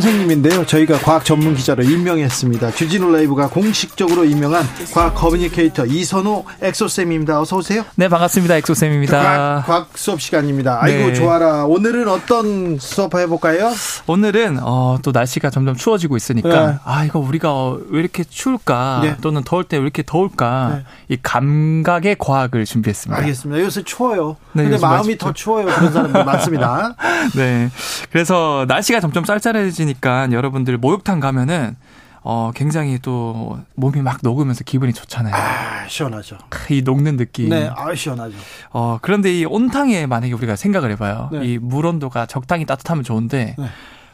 선생님인데요. 저희가 과학 전문 기자로 임명했습니다. 주진우 라이브가 공식적으로 임명한 과학 communicator 이선호 엑소쌤입니다. 어서 오세요. 네, 반갑습니다. 엑소쌤입니다. 과학, 과학 수업 시간입니다. 아이고, 네. 좋아라. 오늘은 어떤 수업 해볼까요? 오늘은, 어, 또 날씨가 점점 추워지고 있으니까, 네. 아, 이거 우리가 왜 이렇게 추울까? 네. 또는 더울 때 왜 이렇게 더울까? 네. 이 감각의 과학을 준비했습니다. 알겠습니다. 요새 추워요. 네, 근데 마음이 더 추워요. 그런 사람들 많습니다. 네. 그래서 날씨가 점점 쌀쌀해지 추워지니까 여러분들 목욕탕 가면은 어, 굉장히 또 몸이 막 녹으면서 기분이 좋잖아요. 아, 시원하죠. 이 녹는 느낌. 네, 아, 시원하죠. 어, 그런데 이 온탕에 만약에 우리가 생각을 해봐요. 네. 이물 온도가 적당히 따뜻하면 좋은데, 네.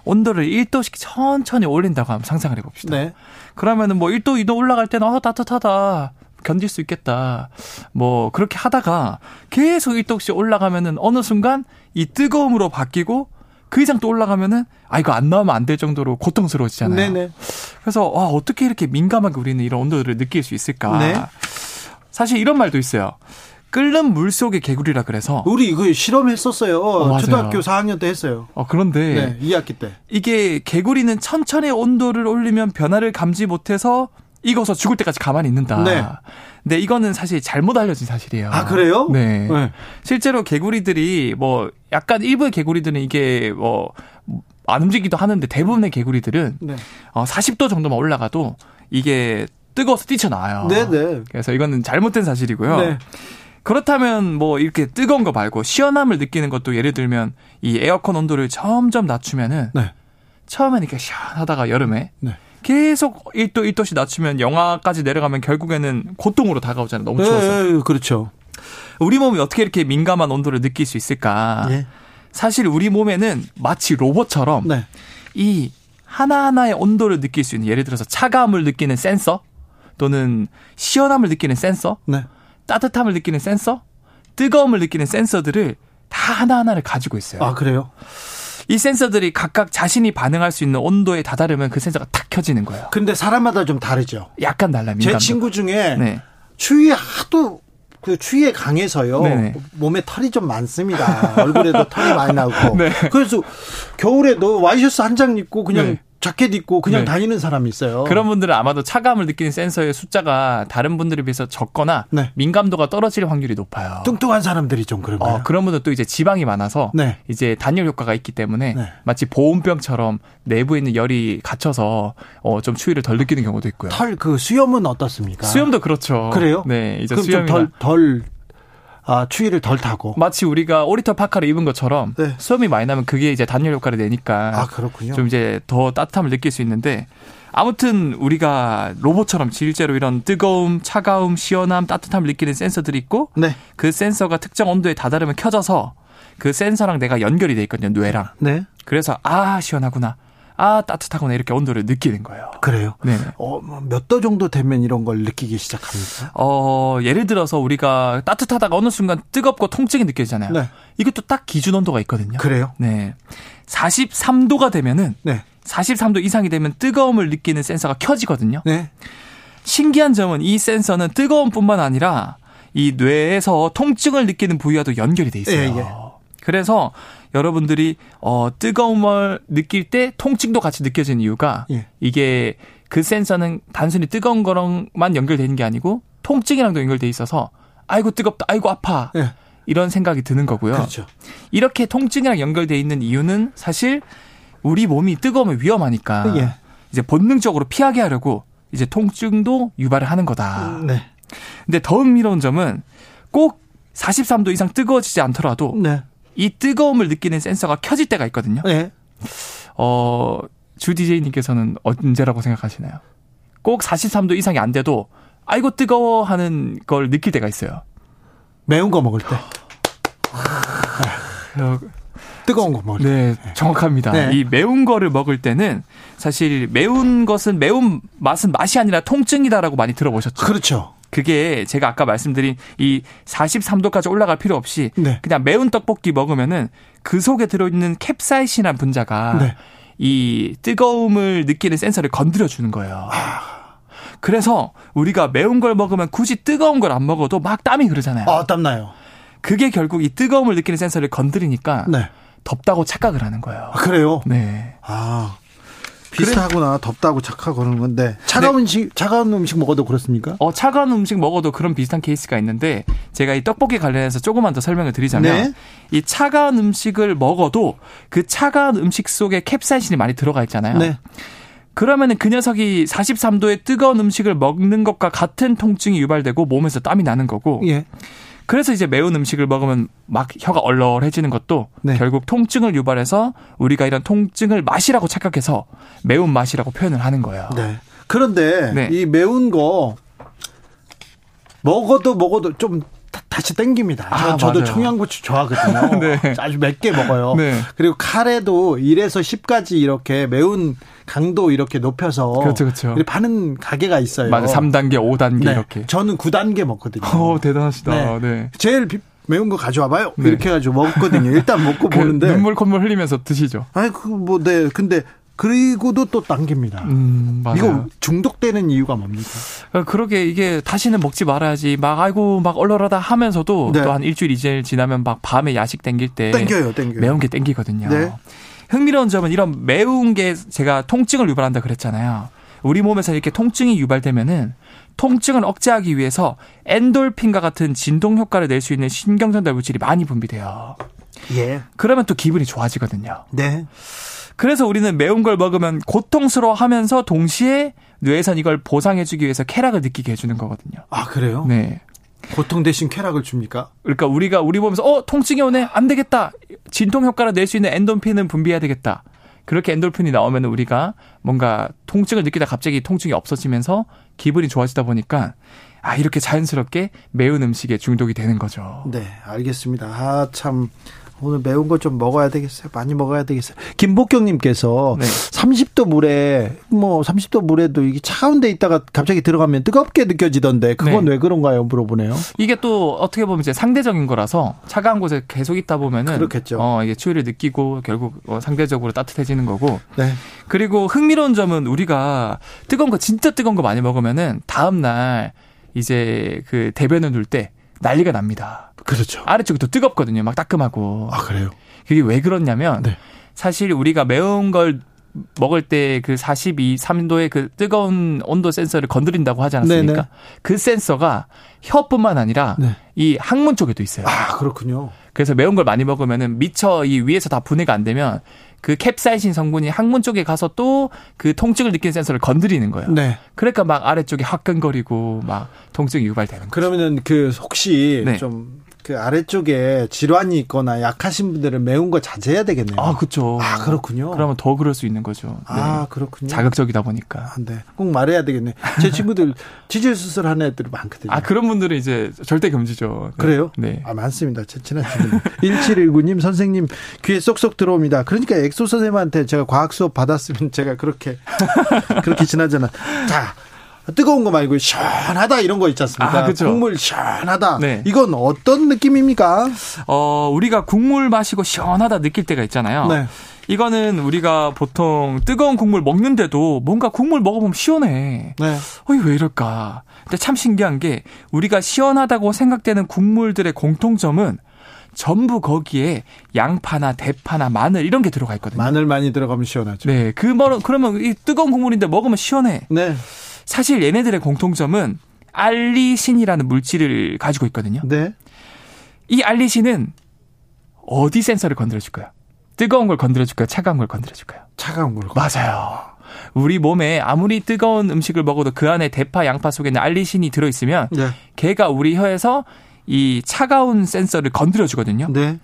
온도를 1도씩 천천히 올린다고 하면 상상을 해봅시다. 네. 그러면은 뭐 1도, 2도 올라갈 때는, 어, 따뜻하다. 견딜 수 있겠다. 뭐, 그렇게 하다가 계속 1도씩 올라가면은 어느 순간 이 뜨거움으로 바뀌고 그 이상 또 올라가면은 아 이거 안 나오면 안 될 정도로 고통스러워지잖아요. 네네. 그래서 와 어떻게 이렇게 민감하게 우리는 이런 온도를 느낄 수 있을까? 네. 사실 이런 말도 있어요. 끓는 물 속의 개구리라 그래서 우리 이거 실험했었어요. 어, 초등학교 4학년 때 했어요. 어 그런데 네, 2학기 때 이게 개구리는 천천히 온도를 올리면 변화를 감지 못해서 익어서 죽을 때까지 가만히 있는다. 네. 근데 이거는 사실 잘못 알려진 사실이에요. 아, 그래요? 네. 네. 실제로 개구리들이 뭐 약간 일부의 개구리들은 이게 뭐 안 움직이기도 하는데 대부분의 개구리들은 네. 어 40도 정도만 올라가도 이게 뜨거워서 뛰쳐나와요. 네, 네. 그래서 이거는 잘못된 사실이고요. 네. 그렇다면 뭐 이렇게 뜨거운 거 말고 시원함을 느끼는 것도 예를 들면 이 에어컨 온도를 점점 낮추면은 네. 처음에는 이렇게 시원하다가 여름에 네. 계속 1도 1도씩 낮추면 영하까지 내려가면 결국에는 고통으로 다가오잖아요. 너무 추워서. 네, 그렇죠. 우리 몸이 어떻게 이렇게 민감한 온도를 느낄 수 있을까? 네. 사실 우리 몸에는 마치 로봇처럼 네. 이 하나하나의 온도를 느낄 수 있는 예를 들어서 차가움을 느끼는 센서 또는 시원함을 느끼는 센서, 네. 따뜻함을 느끼는 센서, 뜨거움을 느끼는 센서들을 다 하나하나를 가지고 있어요. 아, 그래요? 이 센서들이 각각 자신이 반응할 수 있는 온도에 다다르면 그 센서가 탁 켜지는 거예요. 근데 사람마다 좀 다르죠. 약간 달라요. 제 친구 중에 네. 추위에 하도 그 추위에 강해서요. 네네. 몸에 털이 좀 많습니다. 얼굴에도 털이 많이 나고. 네. 그래서 겨울에도 와이셔츠 한 장 입고 그냥 네. 자켓 입고 그냥 네. 다니는 사람이 있어요. 그런 분들은 아마도 차감을 느끼는 센서의 숫자가 다른 분들에 비해서 적거나 네. 민감도가 떨어질 확률이 높아요. 뚱뚱한 사람들이 좀 그런가요? 어, 그런 분들 또 이제 지방이 많아서 네. 이제 단열 효과가 있기 때문에 네. 마치 보온병처럼 내부에 있는 열이 갇혀서 어, 좀 추위를 덜 느끼는 경우도 있고요. 털 그 수염은 어떻습니까? 수염도 그렇죠. 그래요? 네, 이제 수염이 덜덜 아, 추위를 덜 타고. 마치 우리가 오리털 파카를 입은 것처럼 네. 수염이 많이 나면 그게 이제 단열 효과를 내니까. 아, 그렇군요. 좀 이제 더 따뜻함을 느낄 수 있는데 아무튼 우리가 로봇처럼 실제로 이런 뜨거움, 차가움, 시원함, 따뜻함을 느끼는 센서들이 있고 네. 그 센서가 특정 온도에 다다르면 켜져서 그 센서랑 내가 연결이 돼 있거든요, 뇌랑. 네. 그래서 아, 시원하구나. 아 따뜻하거나 이렇게 온도를 느끼는 거예요. 그래요? 네. 어, 뭐 몇도 정도 되면 이런 걸 느끼기 시작합니까? 어, 예를 들어서 우리가 따뜻하다가 어느 순간 뜨겁고 통증이 느껴지잖아요. 네. 이것도 딱 기준 온도가 있거든요. 그래요? 네. 43도가 되면은 네. 43도 이상이 되면 뜨거움을 느끼는 센서가 켜지거든요. 네. 신기한 점은 이 센서는 뜨거움뿐만 아니라 이 뇌에서 통증을 느끼는 부위와도 연결이 돼 있어요. 예, 예. 그래서 여러분들이 어 뜨거움을 느낄 때 통증도 같이 느껴지는 이유가 예. 이게 그 센서는 단순히 뜨거운 거랑만 연결되는 게 아니고 통증이랑도 연결돼 있어서 아이고 뜨겁다, 아이고 아파. 예. 이런 생각이 드는 거고요. 그렇죠. 이렇게 통증이랑 연결돼 있는 이유는 사실 우리 몸이 뜨거우면 위험하니까 예. 이제 본능적으로 피하게 하려고 이제 통증도 유발을 하는 거다. 음, 네. 근데 더 흥미로운 점은 꼭 43도 이상 뜨거워지지 않더라도 네. 이 뜨거움을 느끼는 센서가 켜질 때가 있거든요. 네. 어, 주 DJ님께서는 언제라고 생각하시나요? 꼭 43도 이상이 안 돼도 아이고 뜨거워 하는 걸 느낄 때가 있어요. 매운 거 먹을 때. 뜨거운 거 먹을 네, 정확합니다. 네. 이 매운 거를 먹을 때는 사실 매운 것은 매운 맛은 맛이 아니라 통증이다라고 많이 들어보셨죠? 그렇죠. 그게 제가 아까 말씀드린 이 43도까지 올라갈 필요 없이 네. 그냥 매운 떡볶이 먹으면은 그 속에 들어있는 캡사이신한 분자가 네. 이 뜨거움을 느끼는 센서를 건드려 주는 거예요. 아. 그래서 우리가 매운 걸 먹으면 굳이 뜨거운 걸 안 먹어도 막 땀이 흐르잖아요. 아, 땀나요. 그게 결국 이 뜨거움을 느끼는 센서를 건드리니까 네. 덥다고 착각을 하는 거예요. 아, 그래요? 네. 아. 비슷하구나. 덥다고 착하고 그러는 건데. 차가운 네. 음식, 차가운 음식 먹어도 그렇습니까? 어, 차가운 음식 먹어도 그런 비슷한 케이스가 있는데, 제가 이 떡볶이 관련해서 조금만 더 설명을 드리자면, 네. 이 차가운 음식을 먹어도 그 차가운 음식 속에 캡사이신이 많이 들어가 있잖아요. 네. 그러면은 그 녀석이 43도의 뜨거운 음식을 먹는 것과 같은 통증이 유발되고 몸에서 땀이 나는 거고, 예. 그래서 이제 매운 음식을 먹으면 막 혀가 얼얼해지는 것도 네. 결국 통증을 유발해서 우리가 이런 통증을 맛이라고 착각해서 매운 맛이라고 표현을 하는 거예요. 네. 그런데 네. 이 매운 거 먹어도 먹어도 좀 다시 땡깁니다. 아, 저도 맞아요. 청양고추 좋아하거든요. 네. 아주 맵게 먹어요. 네. 그리고 카레도 1에서 10까지 이렇게 매운 강도 이렇게 높여서 그렇죠, 그렇죠. 파는 가게가 있어요. 맞아, 3단계, 5단계 네. 이렇게. 저는 9단계 먹거든요. 오, 대단하시다. 네. 네. 제일 비, 매운 거 가져와 봐요. 네. 이렇게 해가지고 먹거든요. 일단 먹고 그 보는데 눈물 콧물 흘리면서 드시죠. 아니 그뭐 네. 근데 그리고도 또 당깁니다. 음, 이거 중독되는 이유가 뭡니까? 어, 그러게 이게 다시는 먹지 말아야지 막 아이고 막 얼얼하다 하면서도 네. 또한 일주일 이제 지나면 막 밤에 야식 땡길 때 땡겨요, 땡겨요. 매운 게 땡기거든요. 네. 흥미로운 점은 이런 매운 게 제가 통증을 유발한다 그랬잖아요. 우리 몸에서 이렇게 통증이 유발되면은 통증을 억제하기 위해서 엔돌핀과 같은 진동 효과를 낼 수 있는 신경전달 물질이 많이 분비돼요. 예. 그러면 또 기분이 좋아지거든요. 네. 그래서 우리는 매운 걸 먹으면 고통스러워 하면서 동시에 뇌에선 이걸 보상해주기 위해서 쾌락을 느끼게 해주는 거거든요. 아, 그래요? 네. 고통 대신 쾌락을 줍니까? 그러니까 우리가 우리 보면서 어 통증이 오네 안 되겠다 진통 효과를 낼 수 있는 엔돌핀은 분비해야 되겠다 그렇게 엔돌핀이 나오면 우리가 뭔가 통증을 느끼다 갑자기 통증이 없어지면서 기분이 좋아지다 보니까 아 이렇게 자연스럽게 매운 음식에 중독이 되는 거죠. 네 알겠습니다. 아참 오늘 매운 거 좀 먹어야 되겠어요. 많이 먹어야 되겠어요. 김복경님께서 네. 30도 물에 뭐 30도 물에도 이게 차가운 데 있다가 갑자기 들어가면 뜨겁게 느껴지던데 그건 네. 왜 그런가요? 물어보네요. 이게 또 어떻게 보면 이제 상대적인 거라서 차가운 곳에 계속 있다 보면은 그렇겠죠. 어 이게 추위를 느끼고 결국 어, 상대적으로 따뜻해지는 거고. 네. 그리고 흥미로운 점은 우리가 뜨거운 거 진짜 뜨거운 거 많이 먹으면은 다음 날 이제 그 대변을 눌 때 난리가 납니다. 그렇죠. 아래쪽이 더 뜨겁거든요. 막 따끔하고. 아, 그래요? 그게 왜 그렇냐면 네. 사실 우리가 매운 걸 먹을 때 그 42, 3도의 그 뜨거운 온도 센서를 건드린다고 하지 않았습니까? 네네. 그 센서가 혀뿐만 아니라 네. 이 항문 쪽에도 있어요. 아, 그렇군요. 그래서 매운 걸 많이 먹으면은 미처 이 위에서 다 분해가 안 되면 그 캡사이신 성분이 항문 쪽에 가서 또 그 통증을 느끼는 센서를 건드리는 거예요. 네. 그러니까 막 아래쪽이 화끈거리고 막 통증이 유발되는 거죠. 그러면은 그 혹시 네. 좀 그 아래쪽에 질환이 있거나 약하신 분들은 매운 거 자제해야 되겠네요. 아, 그렇죠. 아, 그렇군요. 그러면 더 그럴 수 있는 거죠. 아, 네. 아, 그렇군요. 자극적이다 보니까. 아, 네. 꼭 말해야 되겠네. 제 친구들 지질 수술 하는 애들이 많거든요. 아, 그런 분들은 이제 절대 금지죠. 네. 그래요? 네. 아, 많습니다. 제 친한 친구. 1719님 선생님 귀에 쏙쏙 들어옵니다. 그러니까 엑소 선생님한테 제가 과학 수업 받았으면 제가 그렇게 그렇게 지나잖아. 자, 뜨거운 거 말고 시원하다 이런 거 있지 않습니까? 아, 그렇죠. 국물 시원하다. 네. 이건 어떤 느낌입니까? 어, 우리가 국물 마시고 시원하다 느낄 때가 있잖아요. 네. 이거는 우리가 보통 뜨거운 국물 먹는데도 뭔가 국물 먹어보면 시원해. 네. 어이, 왜 이럴까? 근데 참 신기한 게 우리가 시원하다고 생각되는 국물들의 공통점은 전부 거기에 양파나 대파나 마늘 이런 게 들어가 있거든요. 마늘 많이 들어가면 시원하죠. 네. 그, 그러면 이 뜨거운 국물인데 먹으면 시원해. 네. 사실 얘네들의 공통점은 알리신이라는 물질을 가지고 있거든요. 네. 이 알리신은 어디 센서를 건드려줄까요? 뜨거운 걸 건드려줄까요? 차가운 걸 건드려줄까요? 차가운 걸. 맞아요. 우리 몸에 아무리 뜨거운 음식을 먹어도 그 안에 대파, 양파 속에는 알리신이 들어있으면 네. 걔가 우리 혀에서 이 차가운 센서를 건드려주거든요. 네.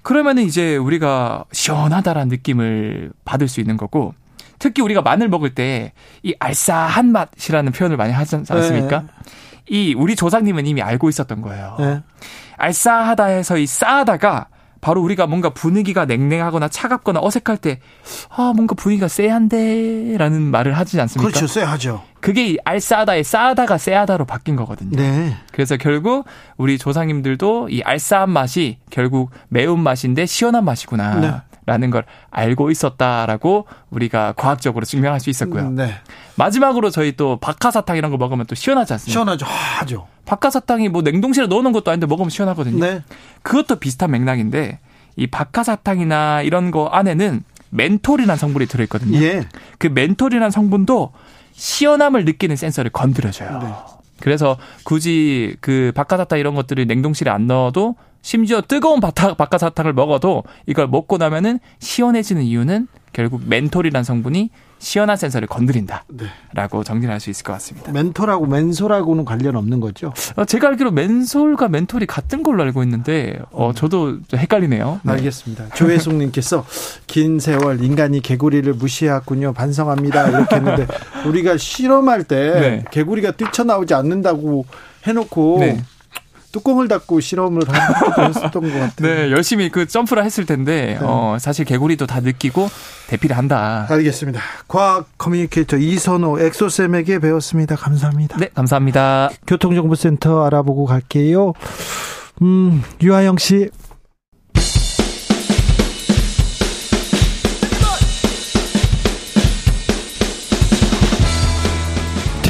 그러면은 이제 우리가 시원하다라는 느낌을 받을 수 있는 거고 특히 우리가 마늘 먹을 때 이 알싸한 맛이라는 표현을 많이 하지 않습니까? 네. 이 우리 조상님은 이미 알고 있었던 거예요. 네. 알싸하다 해서 이 싸하다가 바로 우리가 뭔가 분위기가 냉랭하거나 차갑거나 어색할 때, 아, 뭔가 분위기가 쎄한데? 라는 말을 하지 않습니까? 그렇죠. 쎄하죠. 그게 알싸하다의 싸하다가 쎄하다로 바뀐 거거든요. 네. 그래서 결국 우리 조상님들도 이 알싸한 맛이 결국 매운 맛인데 시원한 맛이구나. 네. 라는 걸 알고 있었다라고 우리가 과학적으로 증명할 수 있었고요. 네. 마지막으로 저희 또 박하사탕 이런 거 먹으면 또 시원하지 않습니까? 시원하죠. 하죠. 박하사탕이 뭐 냉동실에 넣어놓은 것도 아닌데 먹으면 시원하거든요. 네. 그것도 비슷한 맥락인데 이 박하사탕이나 이런 거 안에는 멘톨이라는 성분이 들어있거든요. 예. 그 멘톨이라는 성분도 시원함을 느끼는 센서를 건드려줘요. 네. 그래서 굳이 그 박하사탕 이런 것들을 냉동실에 안 넣어도 심지어 뜨거운 바타, 박하사탕을 먹어도 이걸 먹고 나면은 시원해지는 이유는 결국 멘톨이라는 성분이 시원한 센서를 건드린다라고 네. 정리할 수 있을 것 같습니다. 멘톨하고 맨솔하고는 관련 없는 거죠? 어, 제가 알기로 맨솔과 멘톨이 같은 걸로 알고 있는데 어, 음. 저도 헷갈리네요. 네. 알겠습니다. 조혜숙님께서 긴 세월 인간이 개구리를 무시했군요. 반성합니다. 이렇게 했는데 우리가 실험할 때 네. 개구리가 뛰쳐나오지 않는다고 해놓고 네. 뚜껑을 닫고 실험을 했었던 것 같아요. 네, 열심히 그 점프를 했을 텐데 네. 어, 사실 개구리도 다 느끼고 대피를 한다. 알겠습니다. 과학 커뮤니케이터 이선호 엑소쌤에게 배웠습니다. 감사합니다. 네, 감사합니다. 교통정보센터 알아보고 갈게요. 음, 유하영 씨.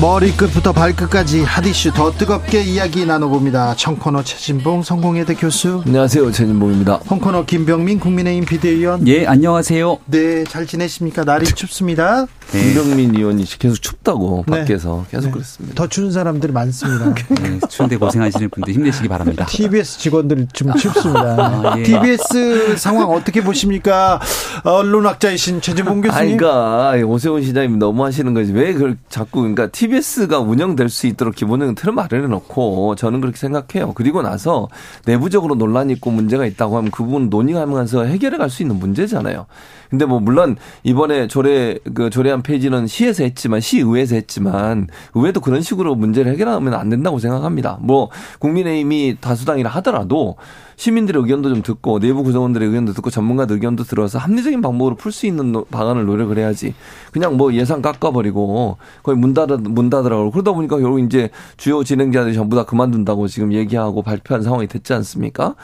머리끝부터 발끝까지 핫이슈 더 뜨겁게 이야기 나눠봅니다. 청코너 최진봉 성공회대 교수. 안녕하세요. 최진봉입니다. 홍코너 김병민 국민의힘 비대위원. 예, 안녕하세요. 네, 잘 지내십니까? 날이 춥습니다. 네. 김병민 의원이 계속 춥다고 네. 밖에서 계속 네. 그랬습니다. 더 추운 사람들이 많습니다. 네, 추운데 고생하시는 분들 힘내시기 바랍니다. TBS 직원들 좀 춥습니다. 아, 예. TBS 상황 어떻게 보십니까? 언론학자이신 최진봉 교수님. 그러니까 오세훈 시장님 너무 하시는 거지. 왜 그걸 자꾸 그러니까 TBS가 운영될 수 있도록 기본적인 마련해 놓고 저는 그렇게 생각해요. 그리고 나서 내부적으로 논란이 있고 문제가 있다고 하면 그 부분 논의하면서 해결해 갈 수 있는 문제잖아요. 근데 뭐 물론 이번에 조례 그 조례안 폐지는 시에서 했지만 시의회에서 했지만 의회도 그런 식으로 문제를 해결하면 안 된다고 생각합니다. 뭐 국민의힘이 다수당이라 하더라도 시민들의 의견도 좀 듣고 내부 구성원들의 의견도 듣고 전문가들 의견도 들어서 합리적인 방법으로 풀 수 있는 방안을 노력을 해야지. 그냥 뭐 예산 깎아버리고 거의 문 닫아 문 닫으라고 그러다 보니까 결국 이제 주요 진행자들이 전부 다 그만둔다고 지금 얘기하고 발표한 상황이 됐지 않습니까?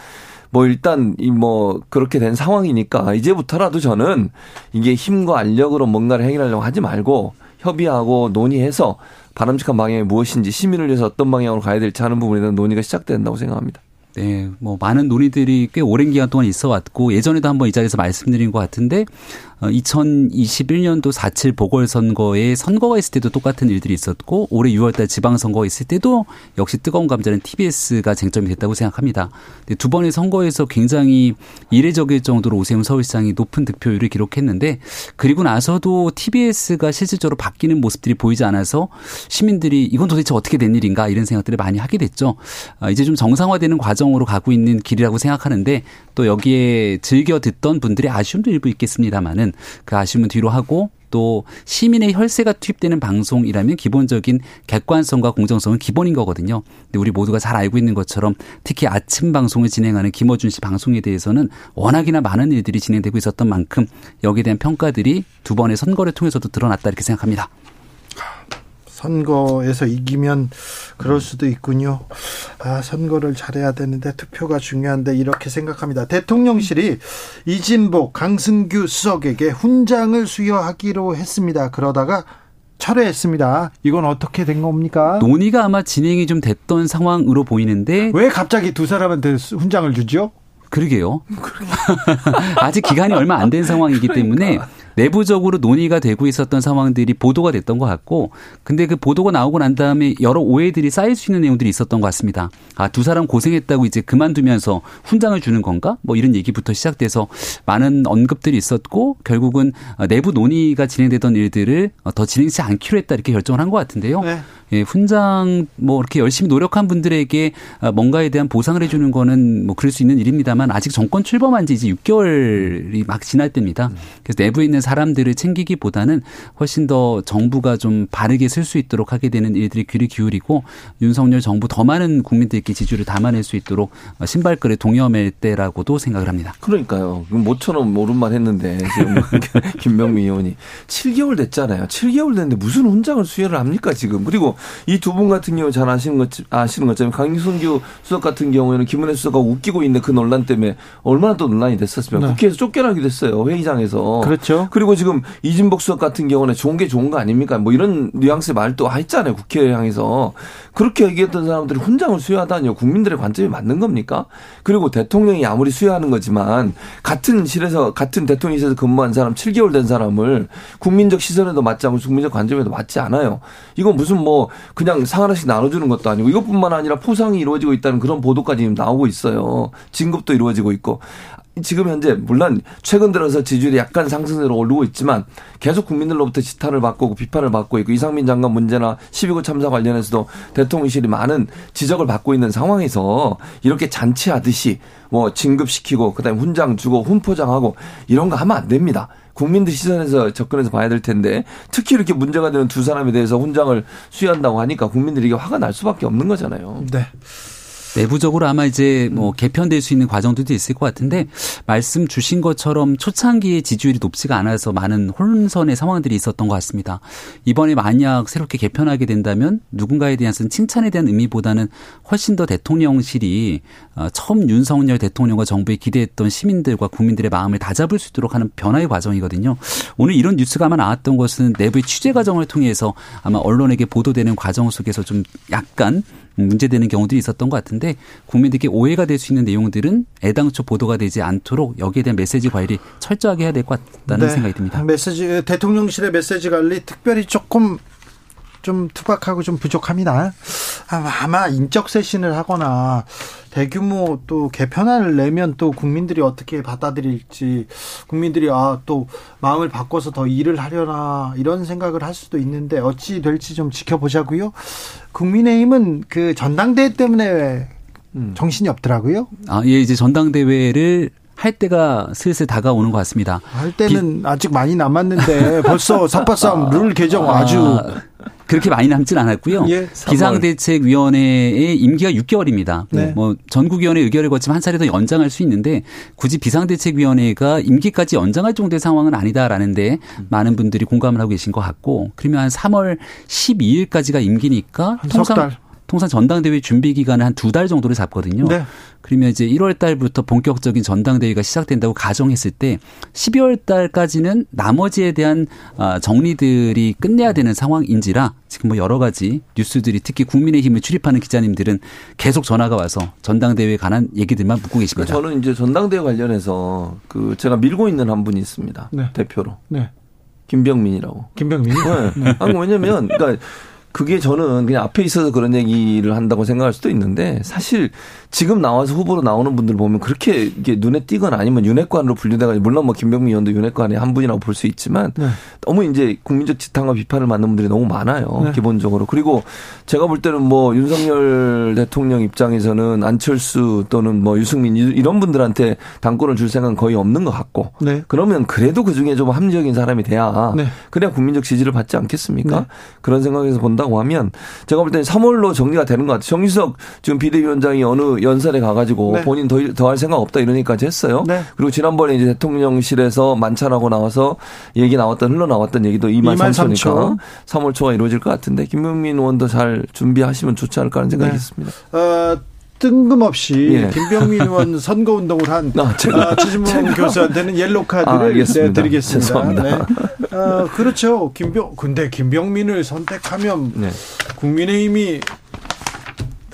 뭐 일단 이 뭐 그렇게 된 상황이니까 이제부터라도 저는 이게 힘과 알력으로 뭔가를 해결하려고 하지 말고 협의하고 논의해서 바람직한 방향이 무엇인지 시민을 위해서 어떤 방향으로 가야 될지 하는 부분에 대한 논의가 시작된다고 생각합니다. 네, 뭐 많은 논의들이 꽤 오랜 기간 동안 있어 왔고 예전에도 한번 이 자리에서 말씀드린 것 같은데 2021년도 어, 4.7 보궐선거에 선거가 있을 때도 똑같은 일들이 있었고 올해 6월달 지방선거가 있을 때도 역시 뜨거운 감자는 TBS가 쟁점이 됐다고 생각합니다. 두 번의 선거에서 굉장히 이례적일 정도로 오세훈 서울시장이 높은 득표율을 기록했는데 그리고 나서도 TBS가 실질적으로 바뀌는 모습들이 보이지 않아서 시민들이 이건 도대체 어떻게 된 일인가 이런 생각들을 많이 하게 됐죠. 아, 이제 좀 정상화되는 과정으로 가고 있는 길이라고 생각하는데 또 여기에 즐겨 듣던 분들의 아쉬움도 일부 있겠습니다만은 그 아쉬움은 뒤로 하고 또 시민의 혈세가 투입되는 방송이라면 기본적인 객관성과 공정성은 기본인 거거든요. 근데 우리 모두가 잘 알고 있는 것처럼 특히 아침 방송을 진행하는 김어준 씨 방송에 대해서는 워낙이나 많은 일들이 진행되고 있었던 만큼 여기에 대한 평가들이 두 번의 선거를 통해서도 드러났다 이렇게 생각합니다. 선거에서 이기면 그럴 수도 있군요. 아, 선거를 잘해야 되는데 투표가 중요한데 이렇게 생각합니다. 대통령실이 이진복, 강승규 수석에게 훈장을 수여하기로 했습니다. 그러다가 철회했습니다. 이건 어떻게 된 겁니까? 논의가 아마 진행이 좀 됐던 상황으로 보이는데 왜 갑자기 두 사람한테 훈장을 주죠? 그러게요. 아직 기간이 얼마 안 된 상황이기 그러니까. 때문에 내부적으로 논의가 되고 있었던 상황들이 보도가 됐던 것 같고 근데 그 보도가 나오고 난 다음에 여러 오해들이 쌓일 수 있는 내용들이 있었던 것 같습니다. 아, 두 사람 고생했다고 이제 그만두면서 훈장을 주는 건가? 뭐 이런 얘기부터 시작돼서 많은 언급들이 있었고 결국은 내부 논의가 진행되던 일들을 더 진행치 않기로 했다 이렇게 결정을 한 것 같은데요. 네. 예, 훈장 뭐 이렇게 열심히 노력한 분들에게 뭔가에 대한 보상을 해주는 거는 뭐 그럴 수 있는 일입니다만 아직 정권 출범한 지 이제 6개월이 막 지날 때입니다. 그래서 내부에 있는 사람들을 챙기기보다는 훨씬 더 정부가 좀 바르게 쓸 수 있도록 하게 되는 일들이 귀를 기울이고 윤석열 정부 더 많은 국민들께 지지를 담아낼 수 있도록 신발끈에 동여맬 때라고도 생각을 합니다. 그러니까요. 모처럼 옳은 했는데 지금 김병미 의원이 7개월 됐잖아요. 7개월 됐는데 무슨 훈장을 수여를 합니까 지금? 그리고 이 두 분 같은 경우 잘 아시는 것 아시는 것처럼 강승규 수석 같은 경우에는 김은혜 수석가 웃기고 있는 그 논란 때문에 얼마나 또 논란이 됐었습니까? 네. 국회에서 쫓겨나기도 했어요 회의장에서. 그렇죠. 그리고 지금 이진복 수석 같은 경우는 좋은 게 좋은 거 아닙니까? 뭐 이런 뉘앙스의 말도 했잖아요 국회 향해서 그렇게 얘기했던 사람들이 훈장을 수여하다니요 국민들의 관점이 맞는 겁니까? 그리고 대통령이 아무리 수여하는 거지만 같은 실에서 같은 대통령실에서 근무한 사람 7개월 된 사람을 국민적 시선에도 맞지 않고 국민적 관점에도 맞지 않아요. 이건 무슨 뭐 그냥 상 하나씩 나눠주는 것도 아니고 이것뿐만 아니라 포상이 이루어지고 있다는 그런 보도까지 나오고 있어요. 진급도 이루어지고 있고 지금 현재 물론 최근 들어서 지지율이 약간 상승세로 오르고 있지만 계속 국민들로부터 지탄을 받고 비판을 받고 있고 이상민 장관 문제나 12구 참사 관련해서도 대통령실이 많은 지적을 받고 있는 상황에서 이렇게 잔치하듯이 뭐 진급시키고 그다음에 훈장 주고 훈포장하고 이런 거 하면 안 됩니다. 국민들 시선에서 접근해서 봐야 될 텐데 특히 이렇게 문제가 되는 두 사람에 대해서 훈장을 수여한다고 하니까 국민들이 이게 화가 날 수밖에 없는 거잖아요. 네. 내부적으로 아마 이제 뭐 음. 개편될 수 있는 과정들도 있을 것 같은데 말씀 주신 것처럼 초창기에 지지율이 높지가 않아서 많은 혼선의 상황들이 있었던 것 같습니다. 이번에 만약 새롭게 개편하게 된다면 누군가에 대한 칭찬에 대한 의미보다는 훨씬 더 대통령실이 어, 처음 윤석열 대통령과 정부에 기대했던 시민들과 국민들의 마음을 다잡을 수 있도록 하는 변화의 과정이거든요. 오늘 이런 뉴스가 아마 나왔던 것은 내부의 취재 과정을 통해서 아마 언론에게 보도되는 과정 속에서 좀 약간 문제되는 경우들이 있었던 것 같은데 국민들께 오해가 될 수 있는 내용들은 애당초 보도가 되지 않도록 여기에 대한 메시지 관리 철저하게 해야 될 것 같다는 네. 생각이 듭니다. 메시지 대통령실의 메시지 관리 특별히 조금 좀 투박하고 좀 부족합니다. 아마 인적 쇄신을 하거나 대규모 또 개편안을 내면 또 국민들이 어떻게 받아들일지 국민들이 아 또 마음을 바꿔서 더 일을 하려나 이런 생각을 할 수도 있는데 어찌 될지 좀 지켜보자고요. 국민의힘은 그 전당대회 때문에 음. 정신이 없더라고요. 아, 예, 이제 전당대회를 할 때가 슬슬 다가오는 것 같습니다. 할 때는 비... 아직 많이 남았는데 벌써 삽바싸움 룰 개정 아주 아, 그렇게 많이 남진 않았고요. 예, 비상대책위원회의 임기가 6개월입니다. 네. 뭐 전국위원회 의결을 거치면 한 차례 더 연장할 수 있는데 굳이 비상대책위원회가 임기까지 연장할 정도의 상황은 아니다라는데 많은 분들이 공감을 하고 계신 것 같고 그러면 한 3월 12일까지가 임기니까 통상 통상 전당대회 준비 기간을 한두 달 정도를 잡거든요. 네. 그러면 이제 1월 달부터 본격적인 전당대회가 시작된다고 가정했을 때 12월 달까지는 나머지에 대한 아, 정리들이 끝내야 되는 상황인지라 지금 뭐 여러 가지 뉴스들이 특히 국민의힘을 출입하는 기자님들은 계속 전화가 와서 전당대회에 관한 얘기들만 묻고 계십니다. 저는 이제 전당대회 관련해서 그 제가 밀고 있는 한 분이 있습니다. 네. 대표로. 네. 김병민이라고. 김병민? 네. 네. 아니, 왜냐면 그러니까 그게 저는 그냥 앞에 있어서 그런 얘기를 한다고 생각할 수도 있는데 사실 지금 나와서 후보로 나오는 분들 보면 그렇게 이게 눈에 띄거나 아니면 윤핵관으로 분류돼가 물론 뭐 김병민 의원도 윤핵관의 한 분이라고 볼 수 있지만 네. 너무 이제 국민적 지탄과 비판을 받는 분들이 너무 많아요. 네. 기본적으로. 그리고 제가 볼 때는 뭐 윤석열 대통령 입장에서는 안철수 또는 뭐 유승민 이런 분들한테 당권을 줄 생각은 거의 없는 것 같고 네. 그러면 그래도 그 중에 좀 합리적인 사람이 돼야 네. 그래야 국민적 지지를 받지 않겠습니까? 네. 그런 생각에서 본다고 하면 제가 볼 때는 3월로 정리가 되는 것 같아요. 정유석 지금 비대위원장이 어느 연설에 가가지고 네. 본인 더, 더할 생각 없다 이러니까지 했어요. 네. 그리고 지난번에 이제 대통령실에서 만찬하고 나와서 얘기 나왔던 흘러나왔던 얘기도 2만 3초니까 3월 초가 이루어질 것 같은데 김명민 의원도 잘 준비하시면 좋지 않을까 하는 생각이 네. 있습니다. 어, 뜬금없이 예. 김병민 의원 선거 운동을 한 아, 아, 최진봉 교수한테는 옐로 카드를 아, 네, 드리겠습니다. 네. 아, 그렇죠. 김병 근데 김병민을 선택하면 네. 국민의힘이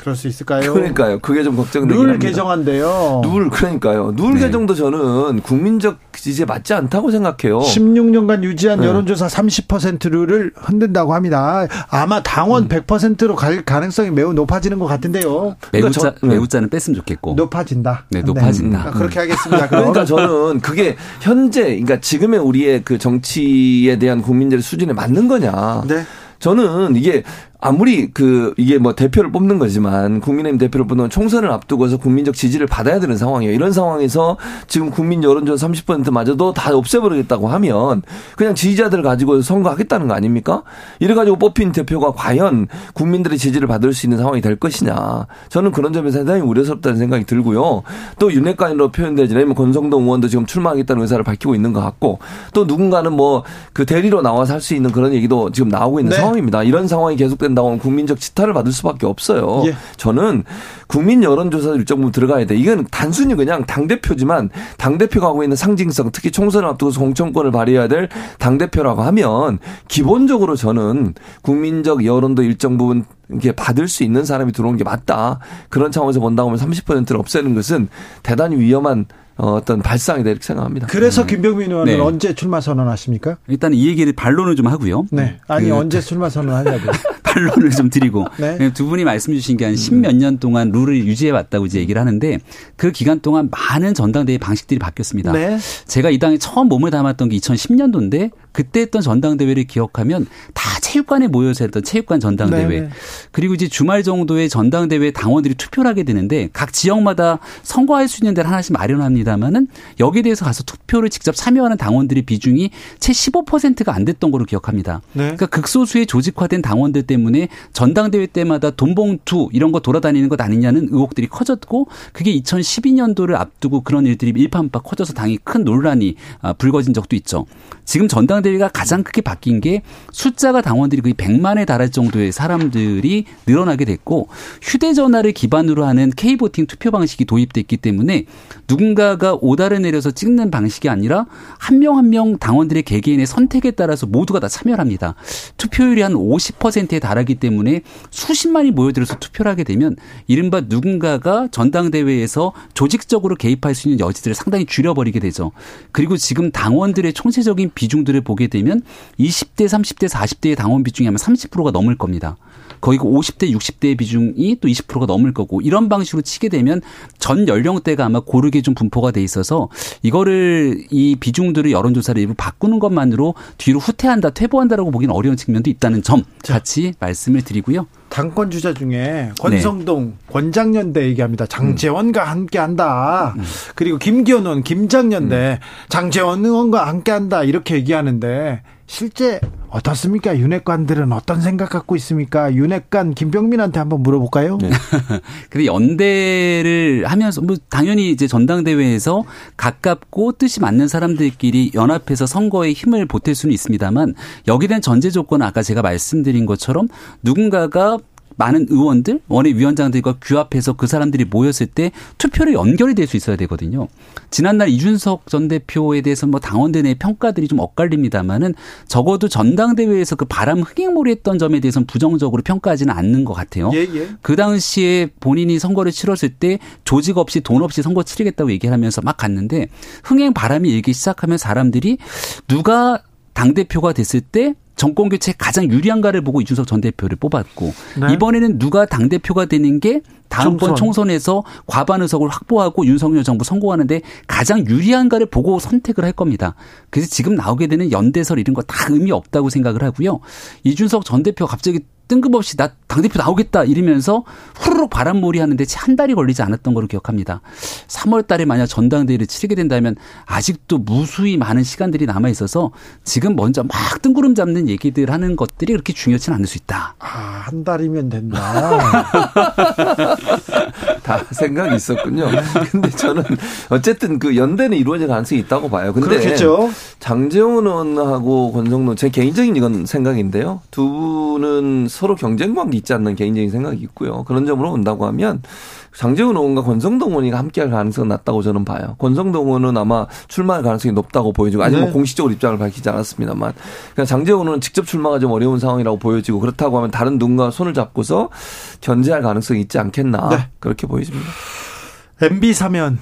그럴 수 있을까요? 그러니까요. 그게 좀 걱정되긴 룰 개정한대요. 룰 그러니까요. 룰 네. 개정도 저는 국민적 지지에 맞지 않다고 생각해요. 16년간 유지한 네. 여론조사 30% 룰을 흔든다고 합니다. 아마 당원 음. 100%로 갈 가능성이 매우 높아지는 것 같은데요. 매우자 그러니까 매우자는 뺐으면 좋겠고. 높아진다. 네, 높아진다. 네. 그렇게 하겠습니다. 그러니까 저는 그게 현재 그러니까 지금의 우리의 그 정치에 대한 국민들의 수준에 맞는 거냐. 네. 저는 이게 아무리 그 이게 뭐 대표를 뽑는 거지만 국민의힘 대표를 뽑는 총선을 앞두고서 국민적 지지를 받아야 되는 상황이에요. 이런 상황에서 지금 국민 여론조사 30%마저도 다 없애버리겠다고 하면 그냥 지지자들 가지고 선거하겠다는 거 아닙니까? 이래 가지고 뽑힌 대표가 과연 국민들의 지지를 받을 수 있는 상황이 될 것이냐. 저는 그런 점에서 상당히 우려스럽다는 생각이 들고요. 또 윤핵관으로 표현되지 않으면 권성동 의원도 지금 출마하겠다는 의사를 밝히고 있는 것 같고 또 누군가는 뭐 그 대리로 나와서 할 수 있는 그런 얘기도 지금 나오고 있는 네. 상황입니다. 이런 상황이 계속된 된다고 하면 국민적 지탄을 받을 수밖에 없어요. 예. 저는 국민 여론조사 일정 부분 들어가야 돼. 이건 단순히 그냥 당대표지만 당대표가 하고 있는 상징성 특히 총선을 앞두고서 공천권을 발휘해야 될 당대표라고 하면 기본적으로 저는 국민적 여론도 일정 부분 이렇게 받을 수 있는 사람이 들어온 게 맞다. 그런 차원에서 본다고 하면 30%를 없애는 것은 대단히 위험한 어, 어떤 발상이다 이렇게 생각합니다. 그래서 음. 김병민 의원은 네. 언제 출마 선언하십니까? 일단 이 얘기를 반론을 좀 하고요. 네. 아니 그 언제 출마 선언하냐고. 반론을 좀 드리고 네. 두 분이 말씀 주신 게 한 십몇 년 동안 룰을 유지해 왔다고 이제 얘기를 하는데 그 기간 동안 많은 전당대회 방식들이 바뀌었습니다. 네. 제가 이 당에 처음 몸을 담았던 게 2010년도인데 그때 했던 전당대회를 기억하면 다 체육관에 모여서 했던 체육관 전당대회. 네네. 그리고 이제 주말 정도에 전당대회 당원들이 투표를 하게 되는데 각 지역마다 선거할 수 있는 데를 하나씩 마련합니다만은 여기에 대해서 가서 투표를 직접 참여하는 당원들의 비중이 채 15%가 안 됐던 걸로 기억합니다. 네. 그러니까 극소수의 조직화된 당원들 때문에 전당대회 때마다 돈봉투 이런 거 돌아다니는 것 아니냐는 의혹들이 커졌고 그게 2012년도를 앞두고 그런 일들이 일판박 커져서 당이 큰 논란이 아, 불거진 적도 있죠. 지금 전당대회 가 가장 크게 바뀐 게 숫자가 당원들이 거의 100만에 달할 정도의 사람들이 늘어나게 됐고 휴대전화를 기반으로 하는 K보팅 투표 방식이 도입됐기 때문에 누군가가 오다를 내려서 찍는 방식이 아니라 한명 한 명 당원들의 개개인의 선택에 따라서 모두가 다 참여를 합니다. 투표율이 한 50%에 달하기 때문에 수십만이 모여들어서 투표를 하게 되면 이른바 누군가가 전당대회에서 조직적으로 개입할 수 있는 여지들을 상당히 줄여버리게 되죠. 그리고 지금 당원들의 총체적인 비중들을 보게 되면 20대, 30대, 40대의 당원 비중이 아마 30%가 넘을 겁니다. 거의 50대, 60대의 비중이 또 20%가 넘을 거고 이런 방식으로 치게 되면 전 연령대가 아마 고르게 좀 분포가 돼 있어서 이거를 이 비중들을 여론조사를 일부 바꾸는 것만으로 뒤로 후퇴한다, 퇴보한다라고 보기는 어려운 측면도 있다는 점 같이 말씀을 드리고요. 당권 주자 중에 권성동, 네. 권장년대 얘기합니다. 장재원과 음. 함께한다. 음. 그리고 김기현 의원, 김장년대, 음. 장재원 의원과 함께한다 이렇게 얘기하는데 실제 어떻습니까? 윤핵관들은 어떤 생각 갖고 있습니까? 윤핵관 김병민한테 한번 물어볼까요? 네. 근데 연대를 하면서 뭐 당연히 이제 전당대회에서 가깝고 뜻이 맞는 사람들끼리 연합해서 선거에 힘을 보탤 수는 있습니다만 여기에 대한 전제 조건은 아까 제가 말씀드린 것처럼 누군가가 많은 의원들, 원외 위원장들과 규합해서 그 사람들이 모였을 때 투표로 연결이 될 수 있어야 되거든요. 지난날 이준석 전 대표에 대해서 뭐 당원들 의 평가들이 좀 엇갈립니다만은 적어도 전당대회에서 그 바람 흑행몰이 했던 점에 대해서는 부정적으로 평가하지는 않는 것 같아요. 예, 예. 그 당시에 본인이 선거를 치렀을 때 조직 없이 돈 없이 선거 치르겠다고 얘기를 하면서 막 갔는데 흥행 바람이 일기 시작하면 사람들이 누가 당대표가 됐을 때 정권 교체에 가장 유리한가를 보고 이준석 전 대표를 뽑았고 네. 이번에는 누가 당 대표가 되는 게 다음번 총선. 에서 과반 의석을 확보하고 윤석열 정부 성공하는데 가장 유리한가를 보고 선택을 할 겁니다. 그래서 지금 나오게 되는 연대설 이런 거 다 의미 없다고 생각을 하고요. 이준석 전 대표가 갑자기 뜬금없이 나 당대표 나오겠다 이러면서 후루룩 바람몰이 하는데 채한 달이 걸리지 않았던 걸로 기억합니다. 3월 달에 만약 전당대회를 치르게 된다면 아직도 무수히 많은 시간들이 남아 있어서 지금 먼저 막 뜬구름 잡는 얘기들 하는 것들이 그렇게 중요치는 않을 수 있다. 아, 한 달이면 된다. 다 생각이 있었군요. 근데 저는 어쨌든 그 연대는 이루어질 가능성이 있다고 봐요. 근데 그렇겠죠. 장재훈 의원하고 권성동 제 개인적인 이건 생각인데요. 두 분은 서로 경쟁 관계 있지 않는 개인적인 생각이 있고요. 그런 점으로 본다고 하면 장재훈 의원과 권성동 의원이 함께할 가능성은 낮다고 저는 봐요. 권성동 의원은 아마 출마할 가능성이 높다고 보여지고 아직 뭐 네. 공식적으로 입장을 밝히지 않았습니다만 그냥 장재훈 의원은 직접 출마가 좀 어려운 상황이라고 보여지고 그렇다고 하면 다른 누군가 손을 잡고서 견제할 가능성이 있지 않겠나 네. 그렇게 보여집니다. MB 사면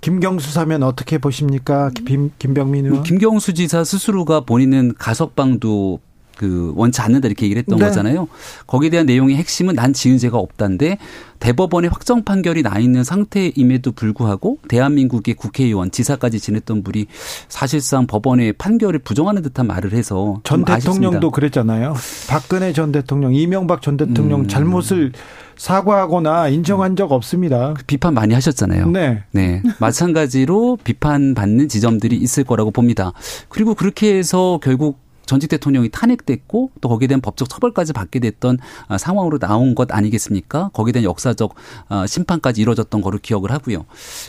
김경수 사면 어떻게 보십니까? 김, 김병민 의원. 김경수 지사 스스로가 본인은 가석방도 그 원치 않는다 이렇게 얘기를 했던 네. 거잖아요. 거기에 대한 내용의 핵심은 난 지은 죄가 없다인데 대법원의 확정 판결이 나 있는 상태임에도 불구하고 대한민국의 국회의원 지사까지 지냈던 분이 사실상 법원의 판결을 부정하는 듯한 말을 해서 전 대통령도 아쉽습니다. 그랬잖아요. 박근혜 전 대통령, 이명박 전 대통령 음. 잘못을 사과하거나 인정한 적 없습니다. 비판 많이 하셨잖아요. 네. 네. 마찬가지로 비판받는 지점들이 있을 거라고 봅니다. 그리고 그렇게 해서 결국 전직 대통령이 탄핵됐고 또 거기에 대한 법적 처벌까지 받게 됐던 아, 상황으로 나온 것 아니겠습니까? 거기에 대한 역사적 아, 심판까지 이루어졌던 거로 기억을 하고요.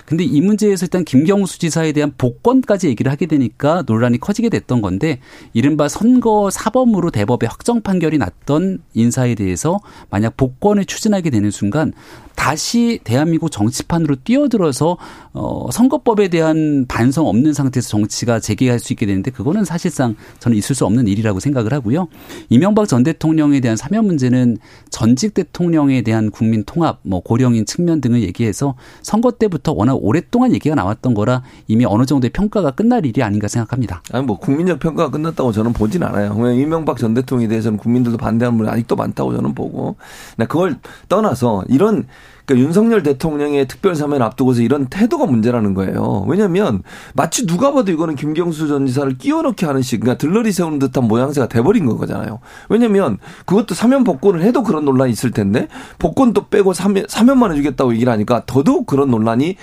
근데 이 문제에서 일단 김경수 지사에 대한 복권까지 얘기를 하게 되니까 논란이 커지게 됐던 건데 이른바 선거 사범으로 대법에 확정 판결이 났던 인사에 대해서 만약 복권을 추진하게 되는 순간 다시 대한민국 정치판으로 뛰어들어서 어 선거법에 대한 반성 없는 상태에서 정치가 재개할 수 있게 되는데 그거는 사실상 저는 있을 수 없는 일이라고 생각을 하고요. 이명박 전 대통령에 대한 사면 문제는 전직 대통령에 대한 국민 통합, 뭐 고령인 측면 등을 얘기해서 선거 때부터 워낙 오랫동안 얘기가 나왔던 거라 이미 어느 정도의 평가가 끝날 일이 아닌가 생각합니다. 아니 뭐 국민적 평가가 끝났다고 저는 보진 않아요. 왜 이명박 전 대통령에 대해서는 국민들도 반대하는 분이 아직도 많다고 저는 보고 그걸 떠나서 이런 그러니까 윤석열 대통령의 특별 사면 앞두고서 이런 태도가 문제라는 거예요. 왜냐하면 마치 누가 봐도 이거는 김경수 전 지사를 끼워넣게 하는 식, 그러니까 들러리 세우는 듯한 모양새가 돼버린 거잖아요. 왜냐하면 그것도 사면 복권을 해도 그런 논란이 있을 텐데 복권도 빼고 사면 사면만 해주겠다고 얘기를 하니까 더더욱 그런 논란이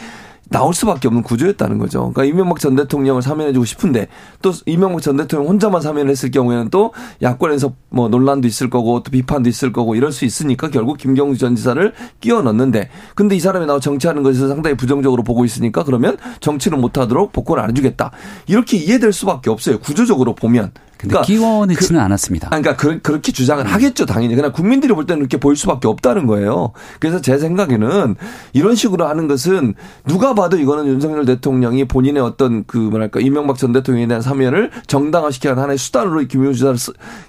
나올 수밖에 없는 구조였다는 거죠. 그러니까 이명박 전 대통령을 사면해주고 싶은데 또 이명박 전 대통령 혼자만 사면을 했을 경우에는 또 야권에서 뭐 논란도 있을 거고 또 비판도 있을 거고 이럴 수 있으니까 결국 김경수 전 지사를 끼워 넣는데 근데 이 사람이 나와 정치하는 것에서 상당히 부정적으로 보고 있으니까 그러면 정치를 못하도록 복권을 안 해주겠다. 이렇게 이해될 수밖에 없어요. 구조적으로 보면. 근데 그러니까 끼워넣지는 그, 않았습니다. 그러니까 그, 렇게 주장을 음. 하겠죠, 당연히. 그러나 국민들이 볼 때는 이렇게 보일 수밖에 없다는 거예요. 그래서 제 생각에는 이런 식으로 하는 것은 누가 봐도 이거는 윤석열 대통령이 본인의 어떤 그 뭐랄까 이명박 전 대통령에 대한 사면을 정당화시키는 하나의 수단으로 김용수 지사를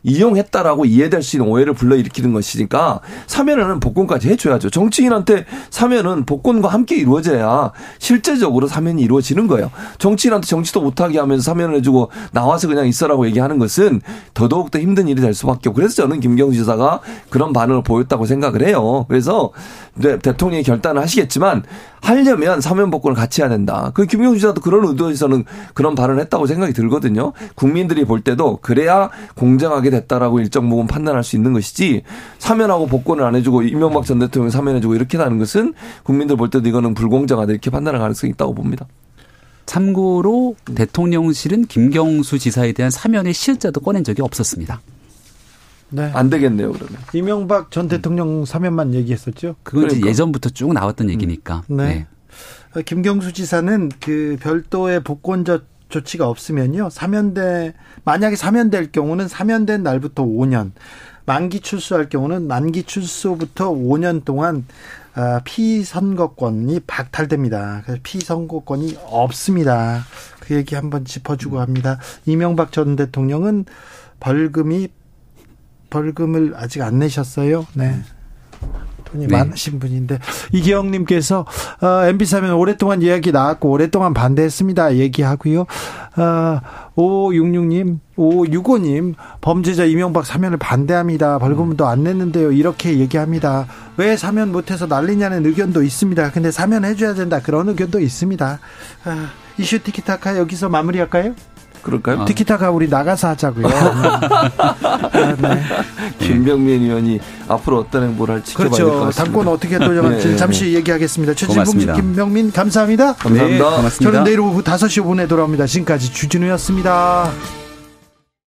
이용했다라고 이해될 수 있는 오해를 불러일으키는 것이니까 사면은 복권까지 해줘야죠. 정치인한테 사면은 복권과 함께 이루어져야 실제적으로 사면이 이루어지는 거예요. 정치인한테 정치도 못하게 하면서 사면을 해주고 나와서 그냥 있어라고 얘기하는 것은 더더욱 더 힘든 일이 될 수밖에 없고 그래서 저는 김경수 지사가 그런 반응을 보였다고 생각을 해요. 그래서 네, 대통령이 결단을 하시겠지만 하려면 사면 복권을 같이 해야 된다. 그 김경수 지사도 그런 의도에서는 그런 발언을 했다고 생각이 들거든요. 국민들이 볼 때도 그래야 공정하게 됐다라고 일정 부분 판단할 수 있는 것이지 사면하고 복권을 안 해주고 이명박 전 대통령 사면해주고 이렇게 하는 것은 국민들 볼 때도 이거는 불공정하다 이렇게 판단할 가능성이 있다고 봅니다. 참고로 음. 대통령실은 김경수 지사에 대한 사면의 실자도 꺼낸 적이 없었습니다. 네. 안 되겠네요, 그러면. 이명박 전 대통령 사면만 얘기했었죠? 그건 그러니까. 예전부터 쭉 나왔던 음. 얘기니까. 네. 네. 어, 김경수 지사는 그 별도의 복권 조, 조치가 없으면요. 사면대, 만약에 사면될 경우는 사면된 날부터 5년, 만기 출소할 경우는 만기 출소부터 5년 동안 아, 피선거권이 박탈됩니다. 그래서 피선거권이 없습니다. 그 얘기 한번 짚어주고 합니다. 이명박 전 대통령은 벌금이 벌금을 아직 안 내셨어요. 네. 돈이 네. 많으신 분인데 이기영님께서 어, MB 사면 오랫동안 이야기 나왔고 오랫동안 반대했습니다. 얘기하고요. 어, 5566님, 5565님 범죄자 이명박 사면을 반대합니다. 벌금도 안 냈는데요. 이렇게 얘기합니다. 왜 사면 못해서 난리냐는 의견도 있습니다. 근데 사면 해줘야 된다. 그런 의견도 있습니다. 아, 이슈 티키타카 여기서 마무리할까요? 그럴까요? 아. 티키타카 우리 나가서 하자고요. 아, 네. 김병민 의원이 앞으로 어떤 행보를 할지 그렇죠. 지켜봐야 될것 같습니다. 당권 어떻게 돌려갈지 네, 잠시 네. 얘기하겠습니다. 최진봉 김병민 감사합니다. 감사합니다. 네, 고맙습니다. 저는 내일 오후 5시 5분에 돌아옵니다. 지금까지 주진우였습니다.